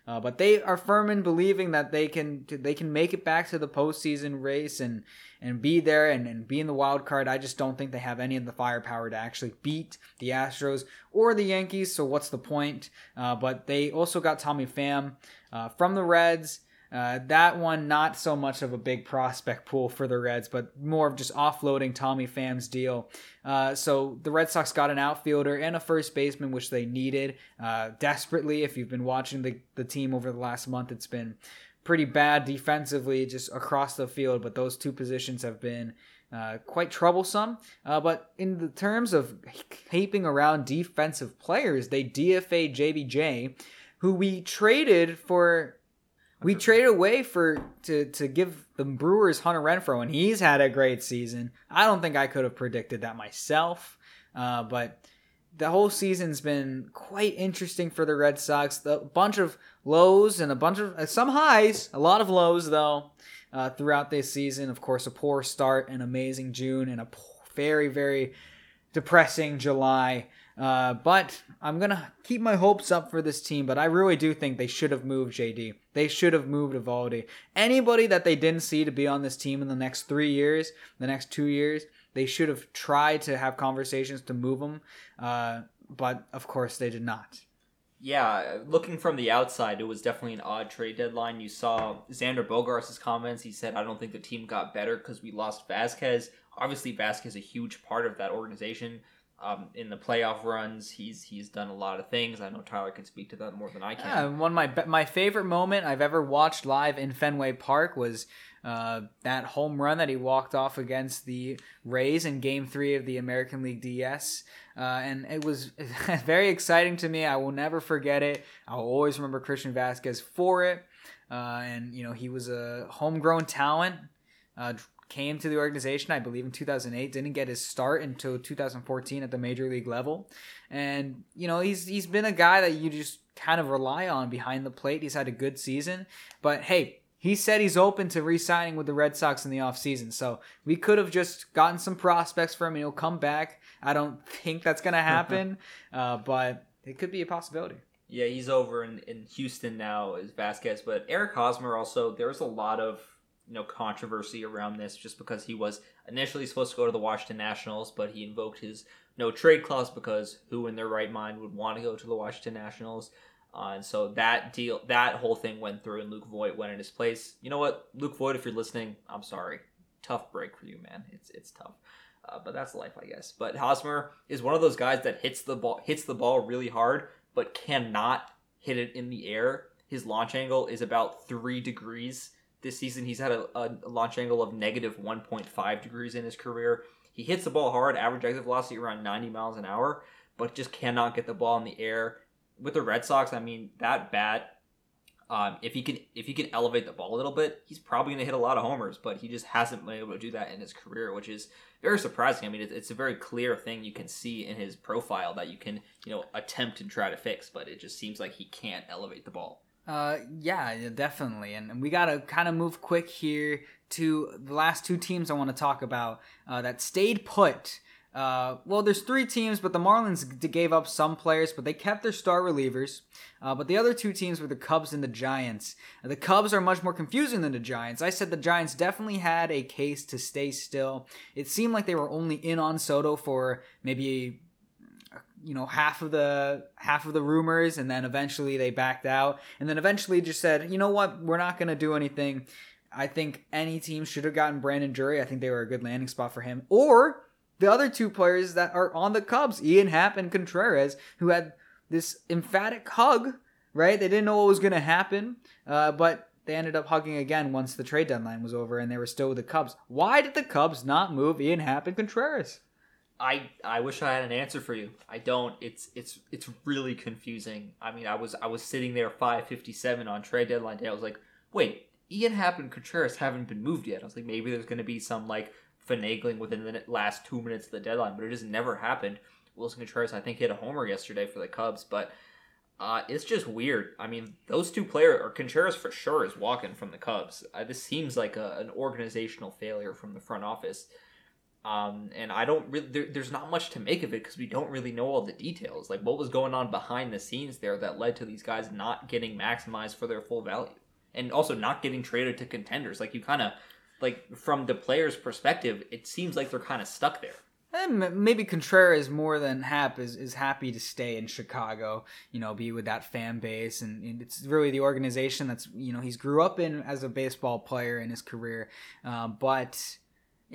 S1: Uh, but they are firm in believing that they can they can make it back to the postseason race and and be there and, and be in the wild card. I just don't think they have any of the firepower to actually beat the Astros or the Yankees. So what's the point? Uh, but they also got Tommy Pham uh, from the Reds. Uh, that one, not so much of a big prospect pool for the Reds, but more of just offloading Tommy Pham's deal. Uh, so the Red Sox got an outfielder and a first baseman, which they needed uh, desperately. If you've been watching the, the team over the last month, it's been pretty bad defensively just across the field, but those two positions have been. Uh, quite troublesome. Uh, but in the terms of heaping around defensive players, they DFA JBJ, who we traded for we traded away for to to give the Brewers Hunter Renfroe, and he's had a great season. I don't think I could have predicted that myself, uh, but the whole season's been quite interesting for the Red Sox. A bunch of lows and a bunch of uh, some highs, a lot of lows though uh, throughout this season. Of course, a poor start, an amazing June, and a very very depressing July. Uh, but I'm gonna keep my hopes up for this team. But I really do think they should have moved JD. They should have moved Eovaldi. Anybody that they didn't see to be on this team in the next three years, the next two years, they should have tried to have conversations to move them. Uh, but of course, they did not.
S2: Yeah, looking from the outside, it was definitely an odd trade deadline. You saw Xander Bogaerts' comments. He said, "I don't think the team got better because we lost Vazquez." Obviously, Vazquez is a huge part of that organization. Um, in the playoff runs, he's he's done a lot of things. I know Tyler can speak to that more than I can.
S1: Yeah, one of my my favorite moment I've ever watched live in Fenway Park was uh, that home run that he walked off against the Rays in Game Three of the American League DS, uh, and it was very exciting to me. I will never forget it. I'll always remember Christian Vazquez for it. Uh, and you know he was a homegrown talent. Came to the organization, I believe, in 2008. Didn't get his start until 2014 at the major league level, and you know he's he's been a guy that you just kind of rely on behind the plate. He's had a good season, but hey, he said he's open to re-signing with the Red Sox in the offseason. So we could have just gotten some prospects for him and he'll come back. I don't think that's going to happen, uh, but it could be a possibility.
S2: Yeah, he's over in, in Houston now as Vazquez, but Eric Hosmer also, there was a lot of you know controversy around this just because he was initially supposed to go to the Washington Nationals, but he invoked his no trade clause because who in their right mind would want to go to the Washington Nationals? Uh, and so that deal, that whole thing went through, and Luke Voit went in his place. You know what, Luke Voit, if you're listening, I'm sorry. Tough break for you, man. It's it's tough, uh, but that's life, I guess. But Hosmer is one of those guys that hits the ball hits the ball really hard, but cannot hit it in the air. His launch angle is about three degrees. This season, he's had a, a launch angle of negative 1.5 degrees in his career. He hits the ball hard, average exit velocity around 90 miles an hour, but just cannot get the ball in the air with the Red Sox, I mean that bat, um, if he can if he can elevate the ball a little bit, he's probably going to hit a lot of homers. But he just hasn't been able to do that in his career, which is very surprising. I mean, it's a very clear thing you can see in his profile that you can you know attempt and try to fix, but it just seems like he can't elevate the ball.
S1: Uh, yeah, definitely, and and we gotta kind of move quick here to the last two teams I want to talk about uh, that stayed put uh, well, there's three teams, but the Marlins gave up some players, but they kept their star relievers. Uh, but the other two teams were the Cubs and the Giants. The Cubs are much more confusing than the Giants. I said the Giants definitely had a case to stay still. It seemed like they were only in on Soto for maybe you know half of the half of the rumors and then eventually they backed out and then eventually just said you know what we're not going to do anything i think any team should have gotten brandon drury i think they were a good landing spot for him or the other two players that are on the Cubs, Ian Happ and Contreras, who had this emphatic hug, right? They didn't know what was going to happen, uh, but they ended up hugging again once the trade deadline was over and they were still with the Cubs. Why did the Cubs not move Ian Happ and Contreras?
S2: I I wish I had an answer for you. I don't. It's it's it's really confusing. I mean, I was I was sitting there 5:57 on trade deadline day. I was like, "Wait, Ian Happ and Contreras haven't been moved yet." I was like, maybe there's going to be some like finagling within the last two minutes of the deadline, but it just never happened. Willson Contreras, I think, hit a homer yesterday for the Cubs, but uh, it's just weird. I mean, those two players, or Contreras for sure, is walking from the Cubs. Uh, this seems like a, an organizational failure from the front office. Um, and I don't really, there, there's not much to make of it because we don't really know all the details. Like, what was going on behind the scenes there that led to these guys not getting maximized for their full value? And also not getting traded to contenders. Like, you kind of like from the player's perspective, it seems like they're kind of stuck there.
S1: And maybe Contreras more than Happ is, is happy to stay in Chicago, you know, be with that fan base, and, and it's really the organization that's you know he's grew up in as a baseball player in his career, uh, but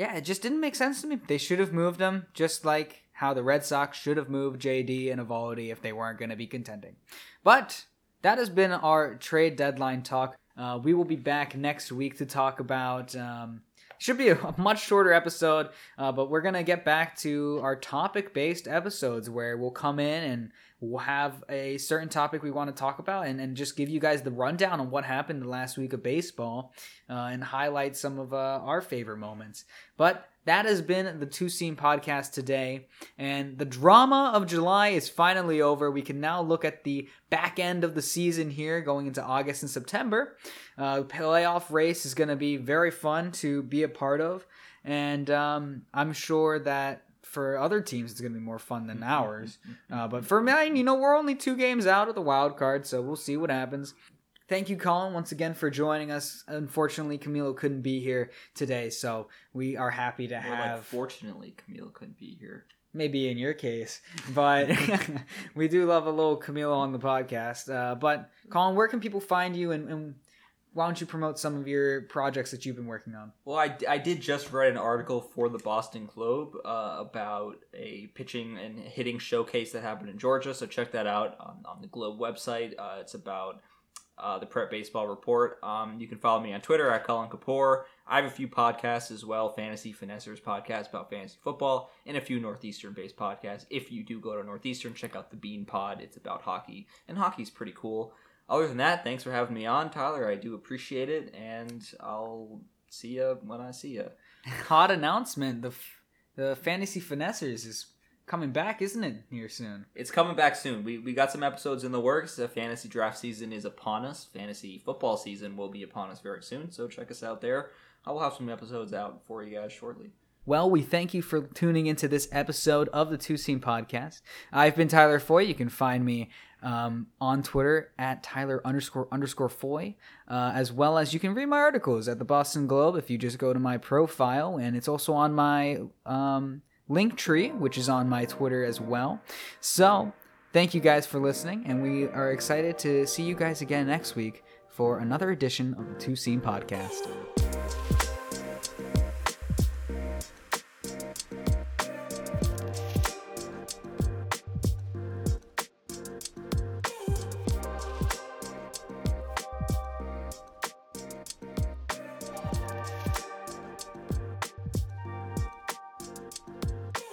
S1: yeah, it just didn't make sense to me. They should have moved him, just like how the Red Sox should have moved JD and Eovaldi if they weren't going to be contending. But that has been our trade deadline talk. Uh, we will be back next week to talk about. Um, should be a, a much shorter episode, uh, but we're gonna get back to our topic-based episodes where we'll come in and we'll have a certain topic we want to talk about and, and just give you guys the rundown on what happened the last week of baseball uh, and highlight some of uh, our favorite moments. But that has been the Two Seam podcast today. And the drama of July is finally over. We can now look at the back end of the season here going into August and September. Uh, playoff race is going to be very fun to be a part of. And um, I'm sure that for other teams, it's going to be more fun than ours. Uh, but for mine, you know, we're only two games out of the wild card, so we'll see what happens. Thank you, Colin, once again for joining us. Unfortunately, Camilo couldn't be here today, so we are happy to have.
S2: like, fortunately, Camilo couldn't be here.
S1: maybe in your case, but we do love a little Camilo on the podcast. Uh, but Colin, where can people find you, and, and why don't you promote some of your projects that you've been working on?
S2: Well, I, I did just write an article for the Boston Globe uh, about a pitching and hitting showcase that happened in Georgia. So check that out on, on the Globe website. Uh, it's about uh, the Prep Baseball Report. Um, you can follow me on Twitter at Colin Kapoor. I have a few podcasts as well Fantasy Finessers podcast about fantasy football, and a few Northeastern based podcasts. If you do go to Northeastern, check out the Bean Pod. It's about hockey, and hockey's pretty cool. Other than that, thanks for having me on, Tyler. I do appreciate it, and I'll see you when I see you.
S1: Hot announcement: the f- the fantasy finessers is coming back, isn't it? Here soon.
S2: It's coming back soon. We, we got some episodes in the works. The fantasy draft season is upon us. Fantasy football season will be upon us very soon. So check us out there. I will have some episodes out for you guys shortly.
S1: Well, we thank you for tuning into this episode of the Two Seam Podcast. I've been Tyler Foy. You can find me um, on Twitter at Tyler underscore underscore Foy, uh, as well as you can read my articles at the Boston Globe if you just go to my profile, and it's also on my um, link tree, which is on my Twitter as well. So, thank you guys for listening, and we are excited to see you guys again next week for another edition of the Two Seam Podcast.